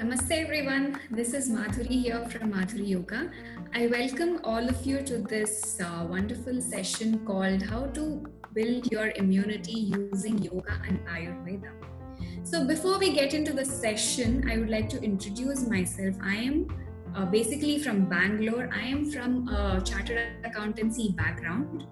Namaste everyone. This is Madhuri here from Madhuri Yoga. I welcome all of you to this uh, wonderful session called How to Build Your Immunity Using Yoga and Ayurveda. So, before we get into the session, I would like to introduce myself. I am uh, basically from Bangalore. I am from a chartered accountancy background.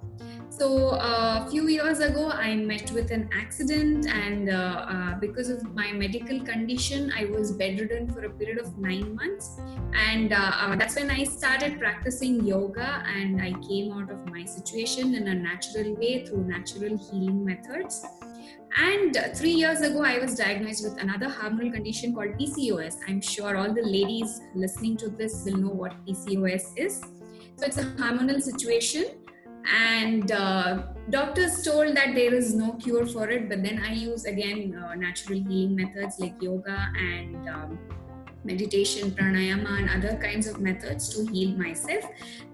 So a few years ago, I met with an accident, and uh, uh, because of my medical condition, I was bedridden for a period of nine months. And uh, uh, that's when I started practicing yoga, and I came out of my situation in a natural way through natural healing methods. And three years ago, I was diagnosed with another hormonal condition called PCOS. I'm sure all the ladies listening to this will know what PCOS is. So it's a hormonal situation and uh, doctors told that there is no cure for it but then i use again uh, natural healing methods like yoga and um, meditation pranayama and other kinds of methods to heal myself.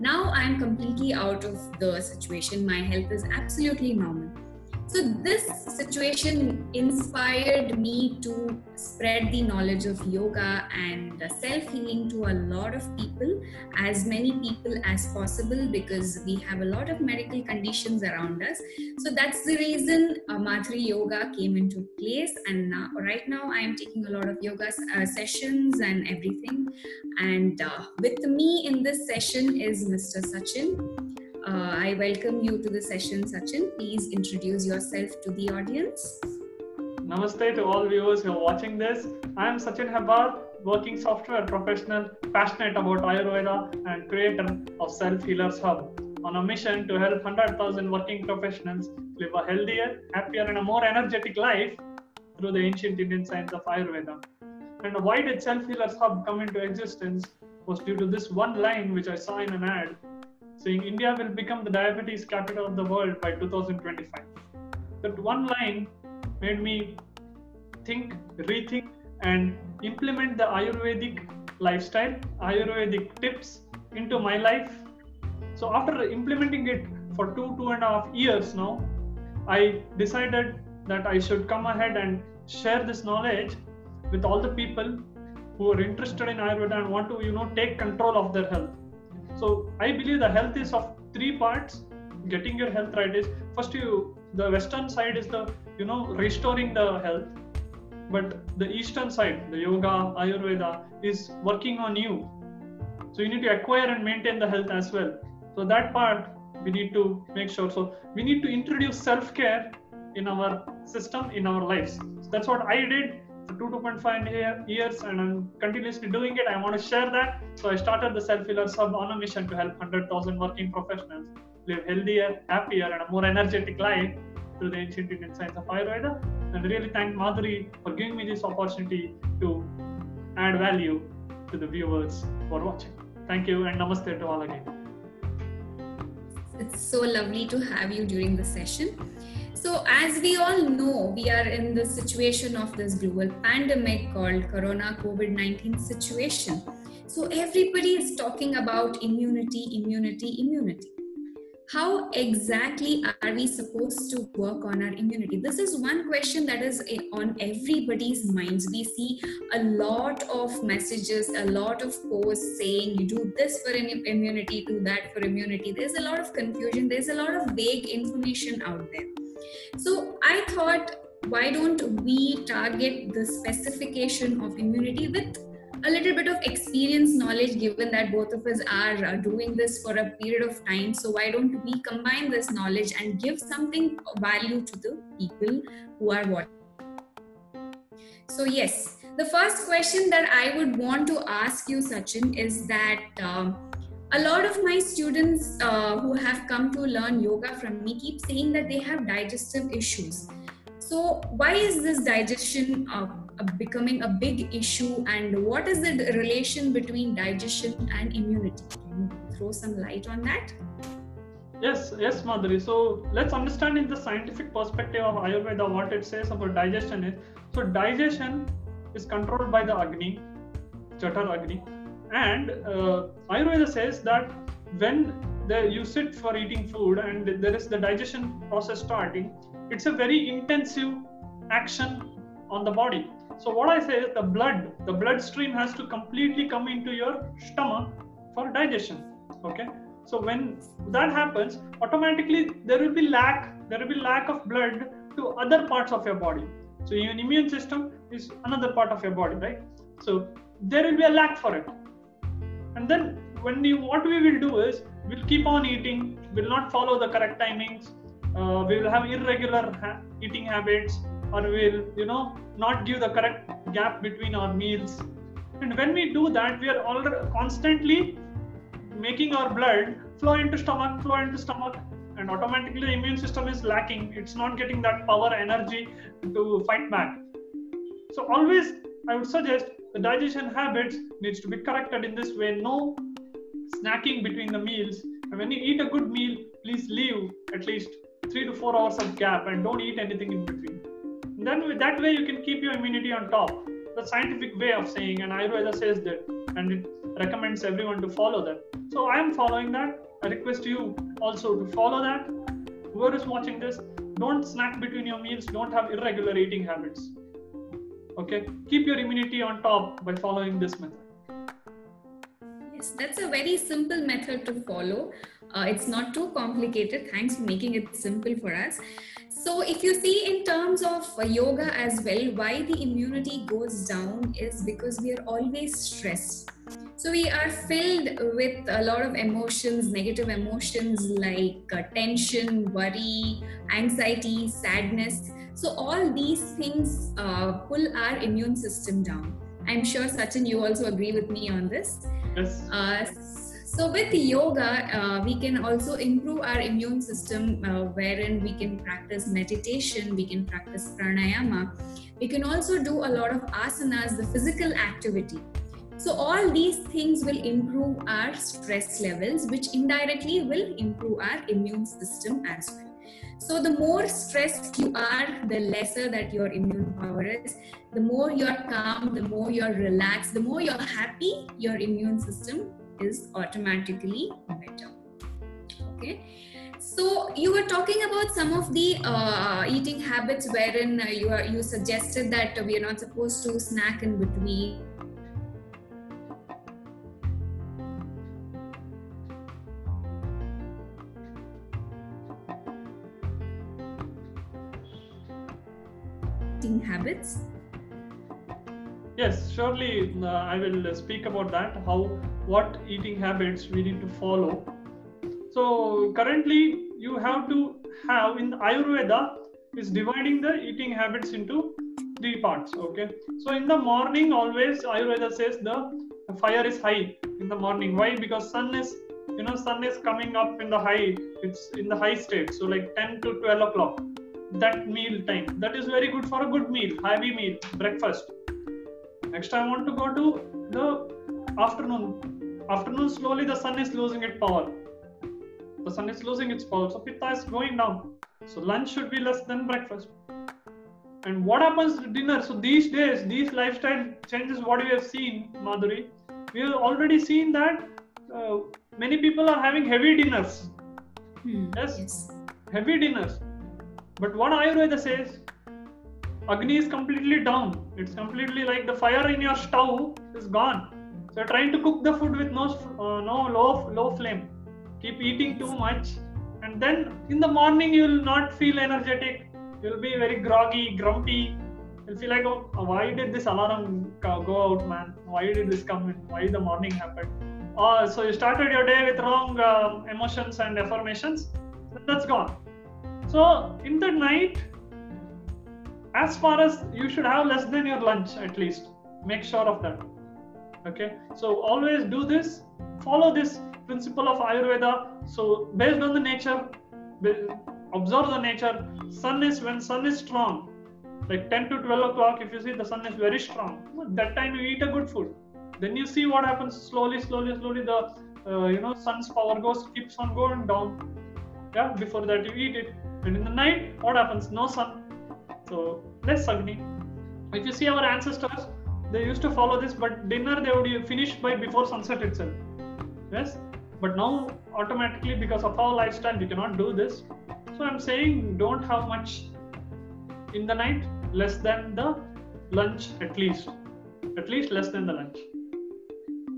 Now i'm completely out of the situation. My health is absolutely normal so, this situation inspired me to spread the knowledge of yoga and self healing to a lot of people, as many people as possible, because we have a lot of medical conditions around us. So, that's the reason uh, Madhuri Yoga came into place. And right now, I am taking a lot of yoga uh, sessions and everything. And uh, with me in this session is Mr. Sachin. Uh, I welcome you to the session, Sachin. Please introduce yourself to the audience. Namaste to all viewers who are watching this. I am Sachin Hebbar, working software professional, passionate about Ayurveda and creator of Self Healers Hub on a mission to help 100,000 working professionals live a healthier, happier, and a more energetic life through the ancient Indian science of Ayurveda. And why did Self Healers Hub come into existence was due to this one line which I saw in an ad saying India will become the diabetes capital of the world by 2025. That one line made me think, rethink, and implement the Ayurvedic lifestyle, Ayurvedic tips into my life. So after implementing it for two, two and a half years now, I decided that I should come ahead and share this knowledge with all the people who are interested in Ayurveda and want to, you know, take control of their health. So I believe the health is of three parts. Getting your health right is first you the western side is the you know restoring the health, but the eastern side, the yoga, Ayurveda, is working on you. So you need to acquire and maintain the health as well. So that part we need to make sure. So we need to introduce self-care in our system, in our lives. So that's what I did for two, 2.5 years and I'm continuously doing it. I want to share that. So I started the Self Healers Hub on a mission to help 100,000 working professionals live healthier, happier, and a more energetic life through the ancient Indian science of Ayurveda. And really thank Madhuri for giving me this opportunity to add value to the viewers are watching. Thank you and namaste to all again. It's so lovely to have you during the session. So, as we all know, we are in the situation of this global pandemic called Corona COVID 19 situation. So, everybody is talking about immunity, immunity, immunity. How exactly are we supposed to work on our immunity? This is one question that is eh, on everybody's minds. We see a lot of messages, a lot of posts saying you do this for immunity, do that for immunity. There's a lot of confusion, there's a lot of vague information out there. So I thought, why don't we target the specification of immunity with a little bit of experience knowledge given that both of us are uh, doing this for a period of time? So why don't we combine this knowledge and give something value to the people who are watching? So yes the first question that i would want to ask you sachin is that um, a lot of my students uh, who have come to learn yoga from me keep saying that they have digestive issues. So, why is this digestion uh, becoming a big issue, and what is the relation between digestion and immunity? Can you throw some light on that? Yes, yes, Madhuri. So let's understand in the scientific perspective of Ayurveda what it says about digestion is. So digestion is controlled by the Agni, Jatar Agni, and uh, ayurveda says that when the, you sit for eating food and there is the digestion process starting it's a very intensive action on the body So what I say is the blood, the bloodstream has to completely come into your stomach for digestion. Okay. So when that happens, automatically there will be lack, there will be lack of blood to other parts of your body. So your immune system is another part of your body, right? So there will be a lack for it. And then when we what we will do is we'll keep on eating, we'll not follow the correct timings, uh, we will have irregular ha- eating habits, or we'll you know not give the correct gap between our meals. And when we do that, we are already constantly making our blood flow into stomach, flow into stomach, and automatically the immune system is lacking. It's not getting that power, energy to fight back. So always, I would suggest the digestion habits needs to be corrected in this way. No snacking between the meals. And when you eat a good meal, please leave at least three to four hours of gap and don't eat anything in between. And then with that way, you can keep your immunity on top. The scientific way of saying, and Ayurveda says that, and it recommends everyone to follow that. So I am following that. I request you also to follow that. Whoever is watching this, don't snack between your meals. Don't have irregular eating habits. Okay, keep your immunity on top by following this method. Yes, that's a very simple method to follow. Uh, it's not too complicated. Thanks for making it simple for us. So, if you see in terms of uh, yoga as well, why the immunity goes down is because we are always stressed. So, we are filled with a lot of emotions, negative emotions like uh, tension, worry, anxiety, sadness. So, all these things uh, pull our immune system down. I'm sure, Sachin, you also agree with me on this. Yes. Uh, so with yoga, uh, we can also improve our immune system, uh, wherein we can practice meditation, we can practice pranayama, we can also do a lot of asanas, the physical activity. So all these things will improve our stress levels, which indirectly will improve our immune system as well. So the more stressed you are, the lesser that your immune power is. The more you're calm, the more you're relaxed, the more you're happy, your immune system is automatically better. Okay. So you were talking about some of the uh, eating habits wherein uh, you are you suggested that we are not supposed to snack in between habits Yes, surely uh, I will speak about that. How, what eating habits we need to follow. So currently, you have to have in Ayurveda is dividing the eating habits into three parts. Okay, so in the morning, always Ayurveda says the fire is high in the morning. Why? Because sun is, you know, sun is coming up in the high. It's in the high state. So like 10 to 12 o'clock. That meal time. That is very good for a good meal, heavy meal, breakfast. Next i want to go to the afternoon. Afternoon slowly the sun is losing its power. The sun is losing its power. So pitta is going down. So lunch should be less than breakfast. And what happens to dinner? So these days these lifestyle changes what we have seen madhuri we have already seen that uh, many people are having heavy dinners. Hmm, Yes. yes. heavy dinners but what ayurveda says agni is completely down. It's completely like the fire in your stove is gone. So you're trying to cook the food with no uh, no low low flame. Keep eating too much. And then in the morning you will not feel energetic. You'll be very groggy grumpy. You'll feel like oh why did this alarm go out man? Why did this come in? Why the morning happened? Oh so you started your day with wrong um emotions and affirmations. That's gone so in the night as far as you should have less than your lunch at least. Make sure of that. Okay? So always do this. Follow this principle of ayurveda. So based on the nature observe the nature. Sun is when sun is strong. Like 10 to 12 o'clock if you see the sun is very strong. That time you eat a good food. Then you see what happens. Slowly slowly slowly the uh, you know sun's power goes keeps on going down yeah before that you eat it. And in the night what happens? No sun. So less agni. If you see our ancestors they used to follow this but dinner they would finish by before sunset itself. Yes? But now automatically because of our lifestyle we cannot do this. So i'm saying don't have much in the night less than the lunch at least. At least less than the lunch.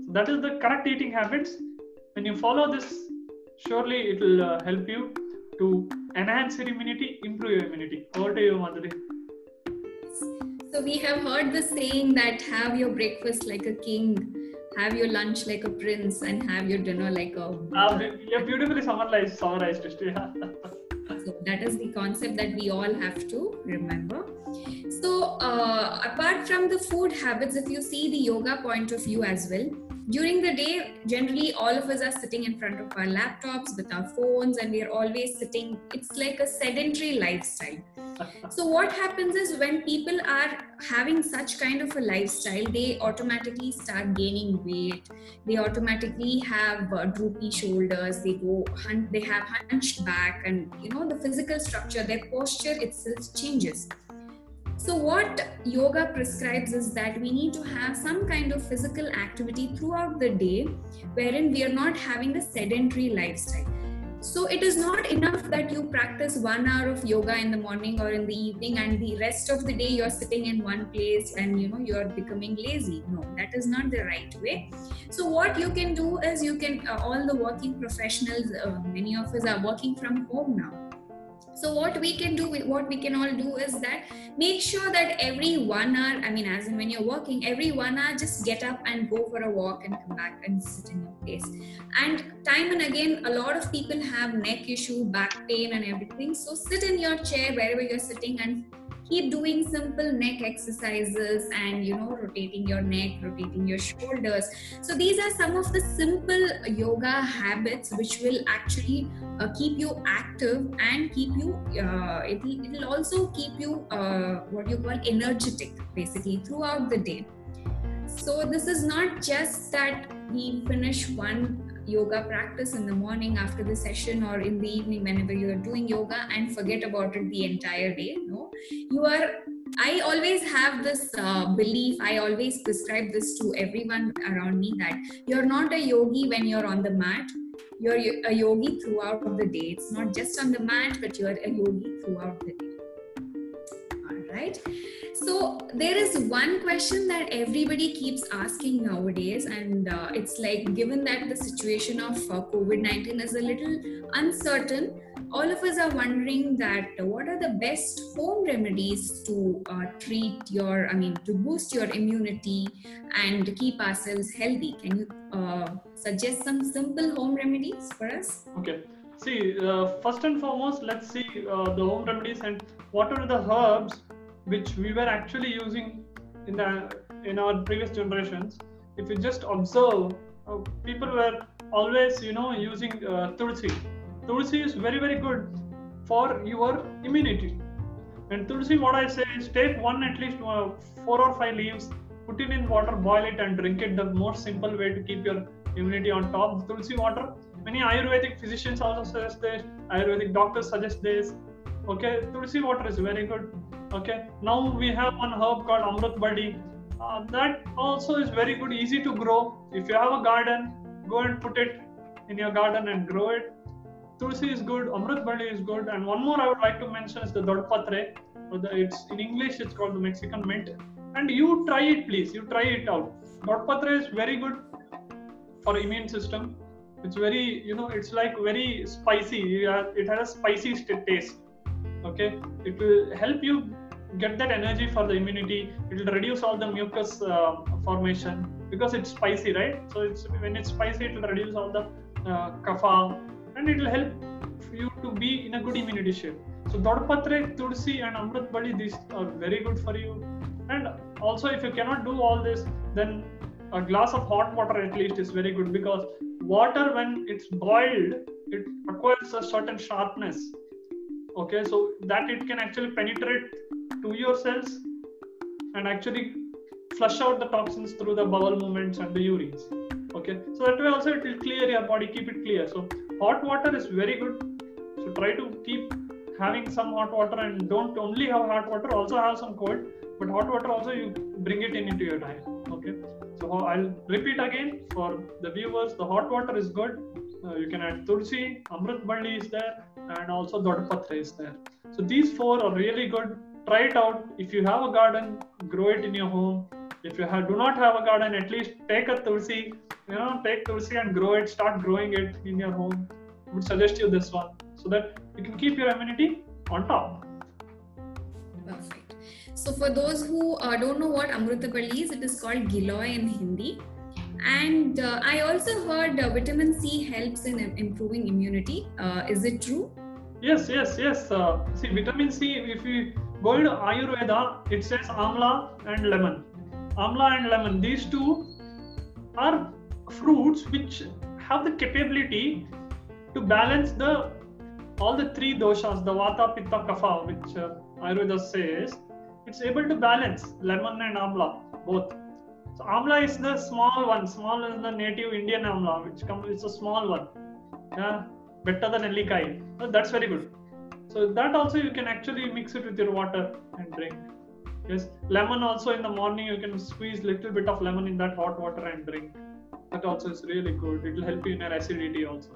So that is the correct eating habits. When you follow this surely it will uh, help you to enhance your immunity improve your immunity. Over to you madhuri. So we have heard the saying that have your breakfast like a king have your lunch like a prince and have your dinner like a uh, yeah, beautifully summarized summarized yeah. so that is the concept that we all have to remember. So uh, apart from the food habits if you see the yoga point of view as well during the day generally all of us are sitting in front of our laptops with our phones and we're always sitting. It's like a sedentary lifestyle. So what happens is when people are having such kind of a lifestyle they automatically start gaining weight. They automatically have uh, droopy shoulders. They go hun- they have hunched back and you know the physical structure their posture itself changes so, what yoga prescribes is that we need to have some kind of physical activity throughout the day wherein we are not having a sedentary lifestyle. So, it is not enough that you practice one hour of yoga in the morning or in the evening and the rest of the day you're sitting in one place and you know you're becoming lazy. No, that is not the right way. So, what you can do is you can, uh, all the working professionals, uh, many of us are working from home now so what we can do what we can all do is that make sure that every one hour i mean as in when you're working every one hour just get up and go for a walk and come back and sit in your place. And time and again a lot of people have neck issue back pain and everything. So sit in your chair wherever you're sitting and keep doing simple neck exercises and you know rotating your neck rotating your shoulders. So these are some of the simple yoga habits which will actually uh, keep you active and keep you uh, it will it will also keep you uh, what you call energetic basically throughout the day. So this is not just that we finish one yoga practice in the morning after the session or in the evening whenever you are doing yoga and forget about it the entire day no? You are i always have this uh, belief i always prescribe this to everyone around me that you're not a yogi when you're on the mat. You're a yogi throughout the day. It's not just on the mat but you're a yogi throughout the day right so there is one question that everybody keeps asking nowadays, and uh, it's like given that the situation of uh, COVID 19 is a little uncertain, all of us are wondering that uh, what are the best home remedies to uh, treat your, I mean, to boost your immunity and keep ourselves healthy. Can you uh, suggest some simple home remedies for us? Okay. See, uh, first and foremost, let's see the home remedies and what are the herbs which we were actually using in the in our previous generations. If you just observe uh, people were always you know using uh, tulsi. Tulsi is very very good for your immunity. And tulsi what i say is take one at least uh, four or five leaves put it in water boil it and drink it. The most simple way to keep your immunity on top. Tulsi water many ayurvedic physicians also suggest this ayurvedic doctors suggest this. Okay tulsi water is very good okay now we have one herb called amrit badi. Uh, that also is very good easy to grow. If you have a garden go and put it in your garden and grow it. Tulsi is good amrit badi is good. And one more i would like to mention is the dodpatre it's in english it's called the mexican mint. And you try it please. You try it out. Dodpatre is very good for immune system. It's very you know it's like very spicy. It has a spicy taste okay? It will help you get that energy for the immunity. It will reduce all the mucus uh, formation because it's spicy right? So it's when it's spicy it will reduce all the uh, kapha and it will help you to be in a good immunity shape. So dodpatre tulsi and amrit badi these are very good for you. And also if you cannot do all this then a glass of hot water at least is very good because water when it's boiled it acquires a certain sharpness okay so that it can actually penetrate to your cells and actually flush out the toxins through the bowel movements and the urines. Okay so that way also it will clear your body keep it clear. So hot water is very good. So try to keep having some hot water and don't only have hot water also have some cold but hot water also you bring it in into your diet. Okay so i'll repeat again for the viewers the hot water is good. Uh, you can add tulsi amrit bali is there and also dodpatre is there. So these four are really good. Try it out. If you have a garden grow it in your home. If you have, do not have a garden at least take a tulsi you know take tulsi and grow it. Start growing it in your home. I would suggest you this one so that you can keep your immunity on top. Perfect. So for those who uh, don't know what amrutapalli is it is called giloy in hindi and uh, i also heard uh, vitamin c helps in improving immunity. Uh, is it true? Yes yes yes uh, see vitamin c if you go into ayurveda it says amla and lemon. Amla and lemon these two are fruits which have the capability to balance the all the three doshas the vata pitta kapha which uh, ayurveda says it's able to balance lemon and amla both so amla is the small one. Small is the native indian amla which comes it's a small one. Yeah better than nellikai so that's very good. So that also you can actually mix it with your water and drink. Yes lemon also in the morning you can squeeze little bit of lemon in that hot water and drink. That also is really good. It will help you in your acidity also.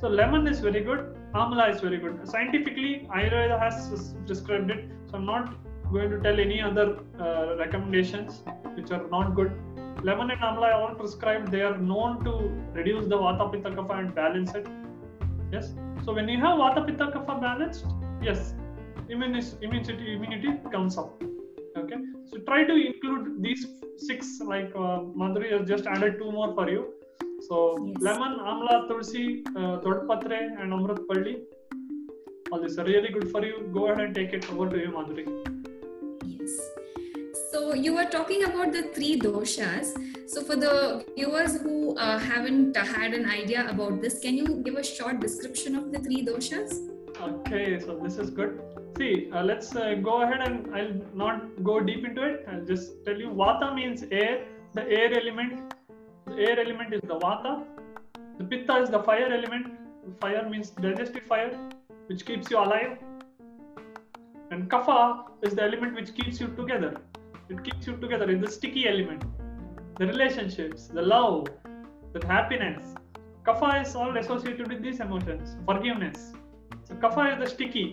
So lemon is very good. Amla is very good. Scientifically ayurveda has described it. So i'm not going to tell any other uh, recommendations which are not good. Lemon and amla are all prescribed. They are known to reduce the vata pitta kapha and balance it. Yes? So when you have vata pitta kapha balanced yes immunity immunity immunity comes up. Okay? So try to include these six like uh, madhuri has just added two more for you. So yes. lemon amla tulsi uh, todpatre and amrit palli all these are really good for you. Go ahead and take it over to you madhuri so you were talking about the three doshas. So for the viewers who uh, haven't had an idea about this can you give a short description of the three doshas? Okay so this is good. See uh, let's uh, go ahead and i'll not go deep into it. I'll just tell you vata means air. The air element the air element is the vata. The pitta is the fire element. Fire means digestive fire which keeps you alive. And kapha is the element which keeps you together it keeps you together in the sticky element the relationships the love the happiness kapha is all associated with these emotions forgiveness so kapha is the sticky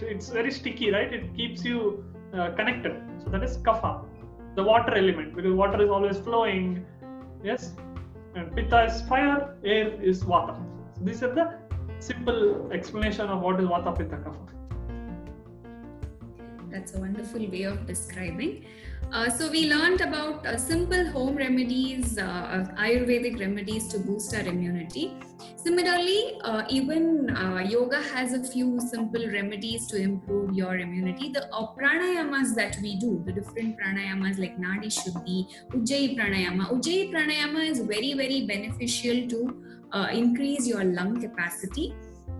it's very sticky, right? It keeps you uh, connected. So that is kapha, the water element, because water is always flowing. Yes, and pitta is fire, air is water So these are the simple explanation of what is vata, pitta, kapha. That's a wonderful way of describing. Uh, so we learned about uh, simple home remedies, uh, uh Ayurvedic remedies to boost our immunity. Similarly, uh, even uh, yoga has a few simple remedies to improve your immunity. The pranayamas that we do, the different pranayamas like Nadi Shuddhi, Ujjayi Pranayama. Ujjayi Pranayama is very, very beneficial to increase your lung capacity.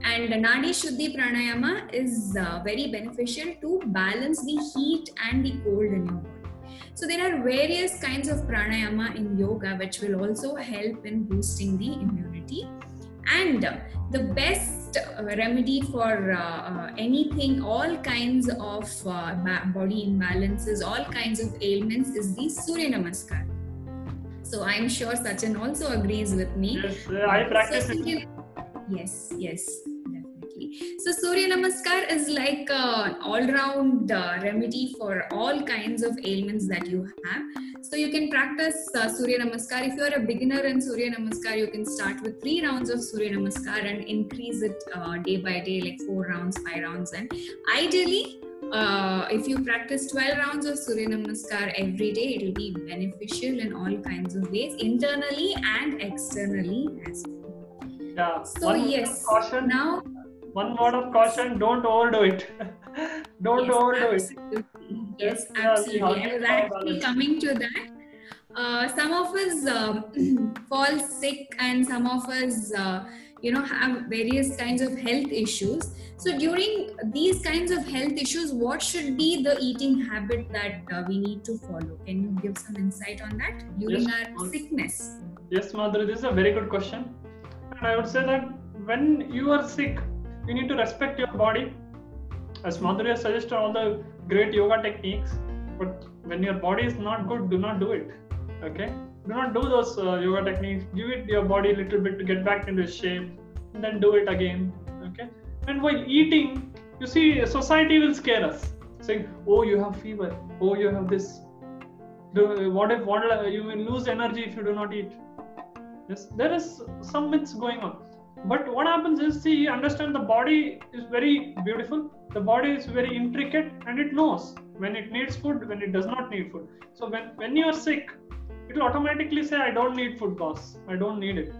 And Nadi Shuddhi Pranayama is very beneficial to balance the heat and the cold in your body. So there are various kinds of pranayama in yoga which will also help in boosting the immunity. And the best uh, remedy for uh, uh, anything, all kinds of uh, body imbalances, all kinds of ailments is the Surya Namaskar. So I'm sure Sachin also agrees with me. Yes, I practice so, it. Yes, yes. So Surya Namaskar is like an all-round uh, remedy for all kinds of ailments that you have. So you can practice uh, Surya Namaskar. If you are a beginner in Surya Namaskar, you can start with three rounds of Surya Namaskar and increase it uh, day by day, like four rounds, five rounds, and ideally. Uh, if you practice 12 rounds of Surya Namaskar every day, it will be beneficial in all kinds of ways, internally and externally as well. Yeah. So, yes. Caution. Now, one word of caution don't overdo it. Don't yes, overdo absolutely. it yes absolutely. i was actually coming to that uh, some of us um, fall sick and some of us uh, you know have various kinds of health issues. So during these kinds of health issues what should be the eating habit that uh, we need to follow? Can you give some insight on that during yes, our sickness? Yes madhuri this is a very good question. And i would say that when you are sick you need to respect your body. As Madhuri suggested all the great yoga techniques, but when your body is not good, do not do it. Okay? Do not do those uh, yoga techniques. Give it your body a little bit to get back into shape, and then do it again. Okay? And while eating, you see, society will scare us. saying, "Oh, you have fever. Oh, you have this. Do, what if what you will lose energy if you do not eat?" Yes, there is some myths going on. But what happens is, see, understand the body is very beautiful. The body is very intricate, and it knows when it needs food, when it does not need food. So when when you are sick, it will automatically say, "I don't need food, boss. I don't need it.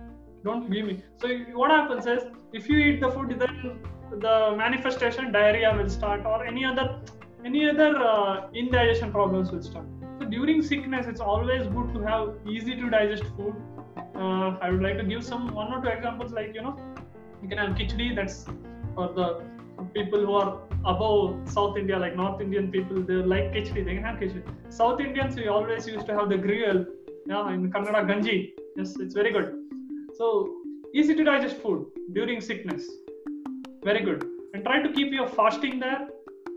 Don't give me." So what happens is, if you eat the food, then the manifestation diarrhea will start, or any other any other uh, indigestion problems will start. So during sickness, it's always good to have easy to digest food. Uh, I would like to give some one or two examples, like you know, you can have khichdi. That's for the people who are above South India, like North Indian people, they like khichdi. They can have khichdi. South Indians, we always used to have the grill. Yeah, in Kannada, ganji. Yes, it's very good. So easy to digest food during sickness. Very good. And try to keep your fasting there.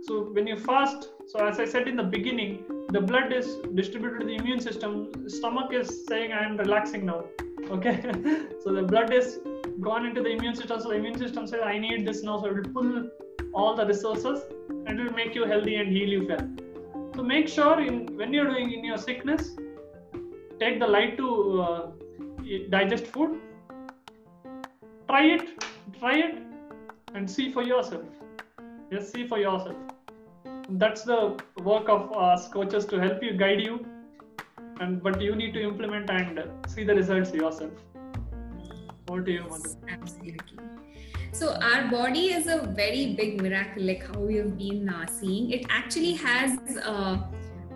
So when you fast, so as I said in the beginning, the blood is distributed to the immune system. Stomach is saying, I am relaxing now. Okay. so the blood is gone into the immune system. So the immune system says, I need this now. So it will pull all the resources and it will make you healthy and heal you well. So make sure in when you're doing in your sickness, take the light to uh, digest food. Try it, try it, and see for yourself. Just see for yourself. That's the work of us coaches to help you guide you, and but you need to implement and see the results yourself. Over to you, Madhu. Absolutely. So our body is a very big miracle, like how we have been uh, seeing. It actually has uh,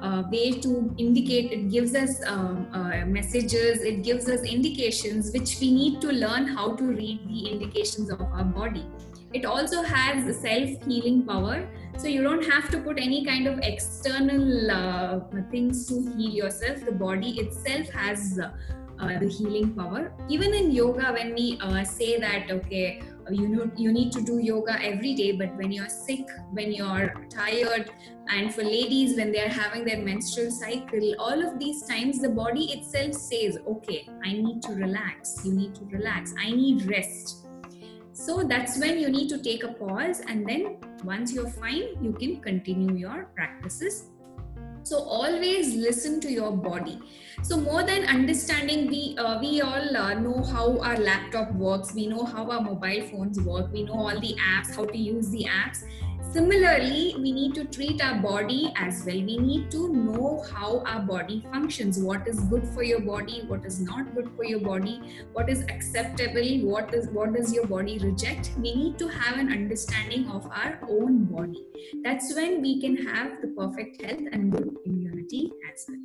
a way to indicate. It gives us um, uh, messages. It gives us indications, which we need to learn how to read the indications of our body. It also has self-healing power, so you don't have to put any kind of external uh, things to heal yourself. The body itself has. Uh, the healing power even in yoga when we uh, say that okay you know you need to do yoga every day but when you're sick when you're tired and for ladies when they're having their menstrual cycle all of these times the body itself says okay i need to relax you need to relax i need rest so that's when you need to take a pause and then once you're fine you can continue your practices. So always listen to your body. So more than understanding we uh, we all uh, know how our laptop works. We know how our mobile phones work. We know all the apps how to use the apps similarly we need to treat our body as well. We need to know how our body functions. What is good for your body what is not good for your body what is acceptable what is what does your body reject? We need to have an understanding of our own body. That's when we can have the perfect health and good immunity as well.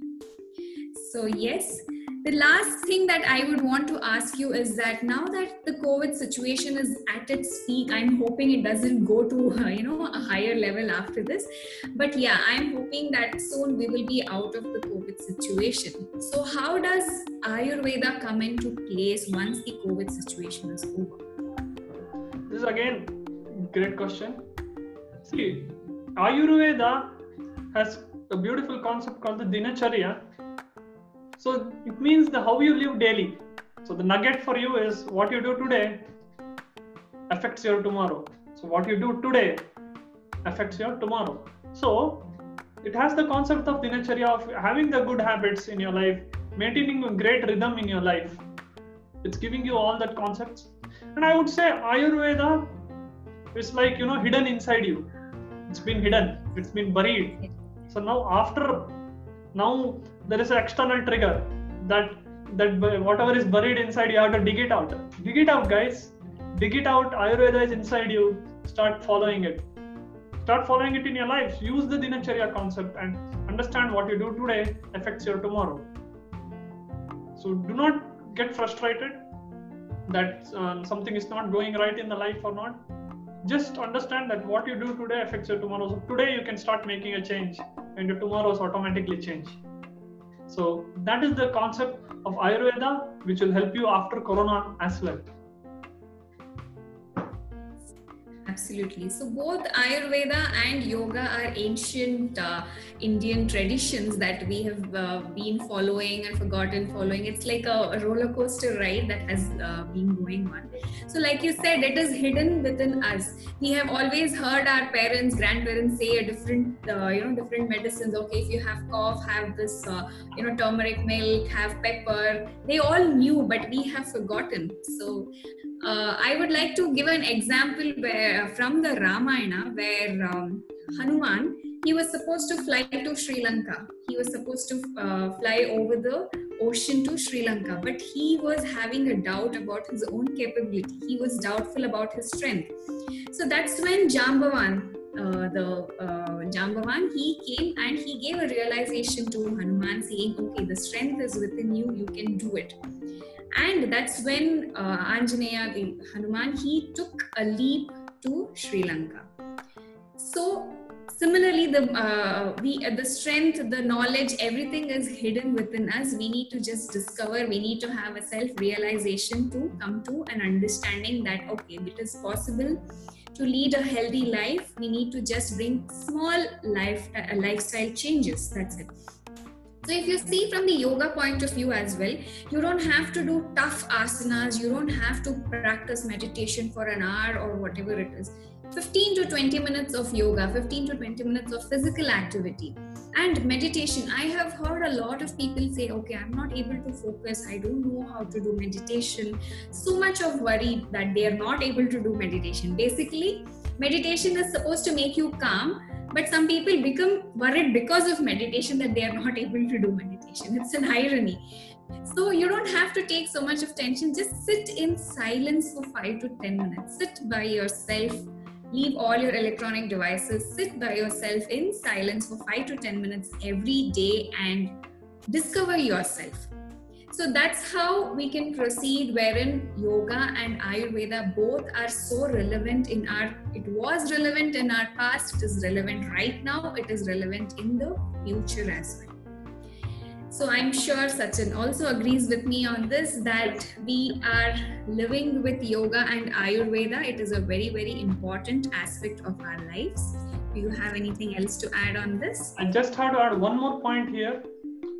So yes the last thing that I would want to ask you is that now that the COVID situation is at its peak, I'm hoping it doesn't go to you know a higher level after this. But yeah, I'm hoping that soon we will be out of the COVID situation. So how does Ayurveda come into place once the COVID situation is over? This is again great question. See, Ayurveda has a beautiful concept called the Dinacharya, so it means the how you live daily. So the nugget for you is what you do today affects your tomorrow. So what you do today affects your tomorrow. So it has the concept of dinacharya of having the good habits in your life, maintaining a great rhythm in your life. It's giving you all that concepts. And I would say Ayurveda is like you know hidden inside you. It's been hidden. It's been buried. So now after now there is an external trigger that that whatever is buried inside you have to dig it out. Dig it out guys. Dig it out ayurveda is inside you. Start following it. Start following it in your life. Use the dinacharya concept and understand what you do today affects your tomorrow. So do not get frustrated that um, something is not going right in the life or not. Just understand that what you do today affects your tomorrow. So today you can start making a change and tomorrows automatically change so that is the concept of Ayurveda, which will help you after Corona as well. Absolutely. So both Ayurveda and yoga are ancient uh, Indian traditions that we have uh, been following and forgotten following. It's like a, roller coaster ride that has uh, been going on. So, like you said, it is hidden within us. We have always heard our parents, grandparents say a different, uh, you know, different medicines. Okay, if you have cough, have this, uh, you know, turmeric milk, have pepper. They all knew, but we have forgotten. So uh, I would like to give an example where from the Ramayana where um, Hanuman he was supposed to fly to Sri Lanka. He was supposed to uh, fly over the ocean to Sri Lanka, but he was having a doubt about his own capability. He was doubtful about his strength. So that's when Jambavan, uh, the uh, Jambavan, he came and he gave a realization to Hanuman, saying, "Okay, the strength is within you. You can do it." and that's when uh, Anjaneya, the Hanuman, he took a leap to Sri Lanka. So similarly, the uh, we uh, the strength, the knowledge, everything is hidden within us. We need to just discover. We need to have a self realization to come to an understanding that okay, it is possible to lead a healthy life. We need to just bring small life uh, lifestyle changes. That's it. So if you see from the yoga point of view as well, you don't have to do tough asanas, you don't have to practice meditation for an hour or whatever it is. 15 to 20 minutes of yoga, 15 to 20 minutes of physical activity and meditation. I have heard a lot of people say, okay, I'm not able to focus, I don't know how to do meditation. So much of worry that they are not able to do meditation. Basically, meditation is supposed to make you calm but some people become worried because of meditation that they are not able to do meditation. It's an irony. So you don't have to take so much of tension. Just sit in silence for 5 to 10 minutes. Sit by yourself. Leave all your electronic devices. Sit by yourself in silence for 5 to 10 minutes every day and discover yourself so that's how we can proceed, wherein yoga and Ayurveda both are so relevant in our, it was relevant in our past, it is relevant right now, it is relevant in the future as well. So I'm sure Sachin also agrees with me on this that we are living with yoga and Ayurveda. It is a very, very important aspect of our lives. Do you have anything else to add on this? I just have to add one more point here.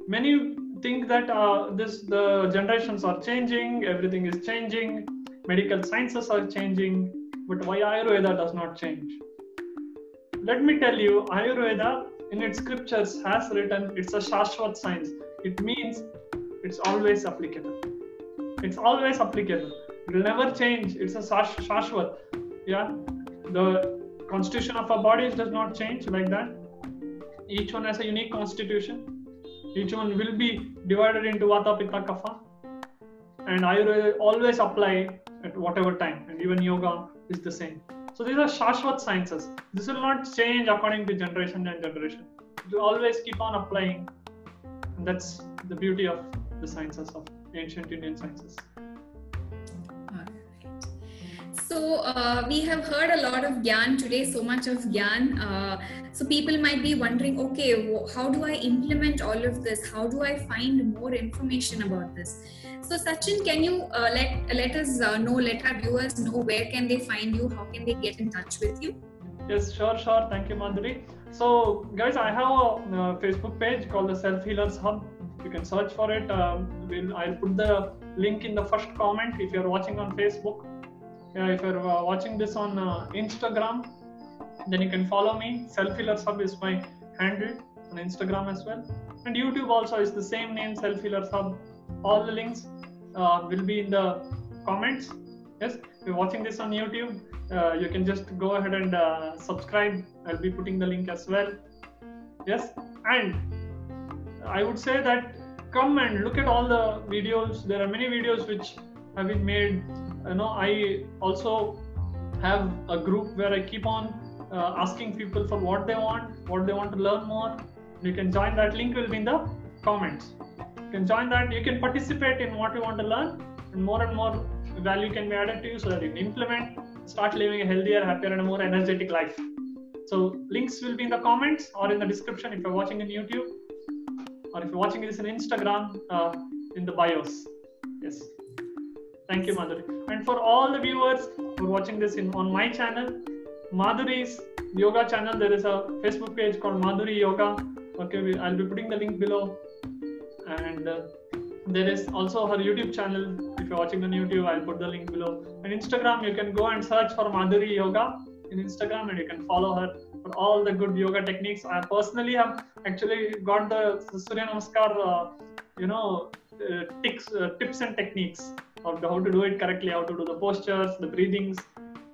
Many think that uh, this the generations are changing, everything is changing, medical sciences are changing, but why Ayurveda does not change? Let me tell you, Ayurveda in its scriptures has written it's a Shashwat science. It means it's always applicable. It's always applicable. It will never change. It's a Shashwat. Yeah. The constitution of our bodies does not change like that. Each one has a unique constitution each one will be divided into Vata, Pitta, Kapha. And Ayurveda always apply at whatever time. And even yoga is the same. So these are Shashwat sciences. This will not change according to generation and generation. Will always keep on applying. And that's the beauty of the sciences of ancient Indian sciences. So uh, we have heard a lot of gyan today, so much of gyan. Uh, so people might be wondering, okay, how do I implement all of this? How do I find more information about this? So Sachin, can you uh, let let us uh, know, let our viewers know where can they find you? How can they get in touch with you? Yes, sure, sure. Thank you, Madhuri. So guys, I have a uh, Facebook page called the Self Healers Hub. You can search for it. Um, we'll, I'll put the link in the first comment if you're watching on Facebook if you're uh, watching this on uh, Instagram, then you can follow me. Self Healer Hub is my handle on Instagram as well. And YouTube also is the same name, Self Healer Hub. All the links uh, will be in the comments. Yes, if you're watching this on YouTube, uh, you can just go ahead and uh, subscribe. I'll be putting the link as well. Yes, and I would say that come and look at all the videos. There are many videos which have been made you know i also have a group where i keep on uh, asking people for what they want what they want to learn more. You can join that link will be in the comments. You can join that. You can participate in what you want to learn and more and more value can be added to you so that you can implement start living a healthier happier and a more energetic life. So links will be in the comments or in the description if you're watching in youtube or if you're watching this in instagram uh, in the bios. Yes Thank you, Madhuri. And for all the viewers who are watching this in on my channel, Madhuri's yoga channel. There is a Facebook page called Madhuri Yoga. Okay, I'll be putting the link below. And uh, there is also her YouTube channel. If you're watching on YouTube, I'll put the link below. And Instagram, you can go and search for Madhuri Yoga in Instagram, and you can follow her for all the good yoga techniques. I personally have actually got the Surya Namaskar, uh, you know, uh, tips, uh, tips and techniques of how to do it correctly, how to do the postures, the breathings.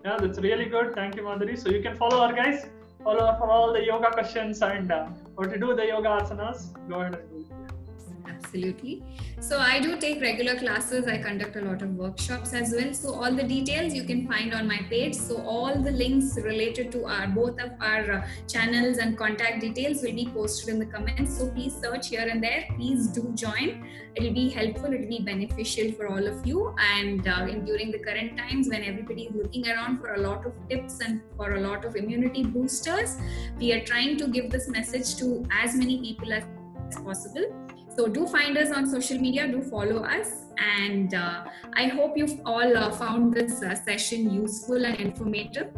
Yeah, that's really good. Thank you, Madhuri. So you can follow our guys. Follow for all the yoga questions and uh, how to do the yoga asanas. Go ahead and do it. Absolutely. So I do take regular classes. I conduct a lot of workshops as well. So all the details you can find on my page. So all the links related to our both of our uh, channels and contact details will be posted in the comments. So please search here and there. Please do join. It'll be helpful. It'll be beneficial for all of you. And uh, in, during the current times when everybody is looking around for a lot of tips and for a lot of immunity boosters, we are trying to give this message to as many people as possible so do find us on social media, do follow us, and uh, I hope you've all uh, found this uh, session useful and informative.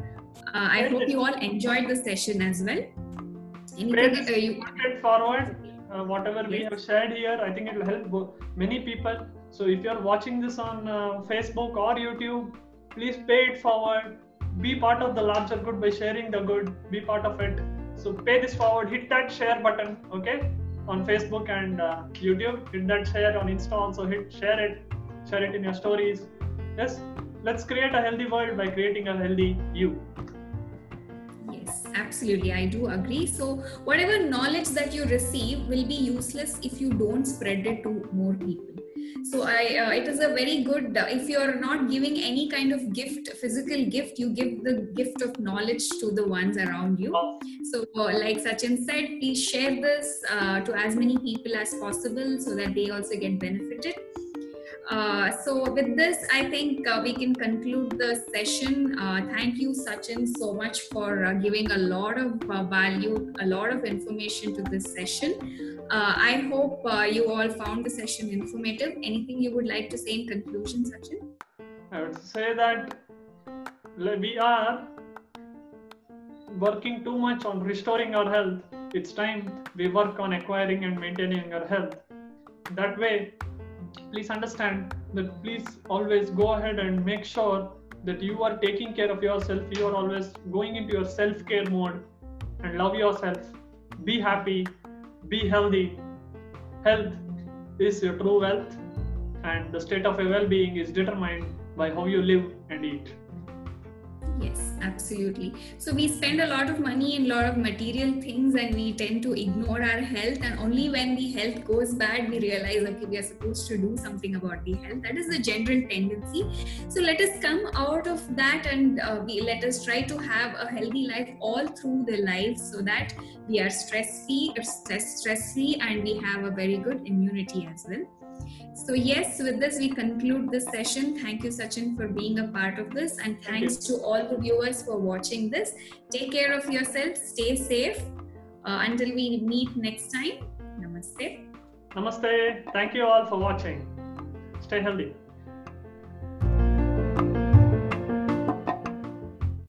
Uh, I hope you all enjoyed the session as well. Anything uh, you forward, uh, whatever yes. we have shared here, I think it will help many people. So if you're watching this on Facebook or YouTube, please pay it forward. Be part of the larger good by sharing the good. Be part of it. So pay this forward. Hit that share button. Okay on Facebook and uh, YouTube. Hit that share on Insta also. Hit share it, share it in your stories. Yes, let's create a healthy world by creating a healthy you. Yes, absolutely. I do agree. So, whatever knowledge that you receive will be useless if you don't spread it to more people so i uh, it is a very good uh, if you're not giving any kind of gift physical gift you give the gift of knowledge to the ones around you. So uh, like sachin said please share this uh, to as many people as possible so that they also get benefited uh, so with this, I think uh, we can conclude the session. Uh, thank you, Sachin, so much for uh, giving a lot of uh, value, a lot of information to this session. I hope you all found the session informative. Anything you would like to say in conclusion, Sachin? I would say that we are working too much on restoring our health. It's time we work on acquiring and maintaining our health. That way, please understand that please always go ahead and make sure that you are taking care of yourself. You are always going into your self care mode and love yourself. Be happy. Be healthy. Health is your true wealth and the state of your well-being is determined by how you live and eat Yes, absolutely. So we spend a lot of money in a lot of material things and we tend to ignore our health. And only when the health goes bad, we realize, okay, we are supposed to do something about the health. That is the general tendency. So let us come out of that and uh, we let us try to have a healthy life all through the life so that we are stress free, stress free, and we have a very good immunity as well. So, yes, with this, we conclude this session. Thank you, Sachin, for being a part of this. And thanks to all the viewers for watching this. Take care of yourself, stay safe. Uh, until we meet next time, namaste. Namaste. Thank you all for watching. Stay healthy.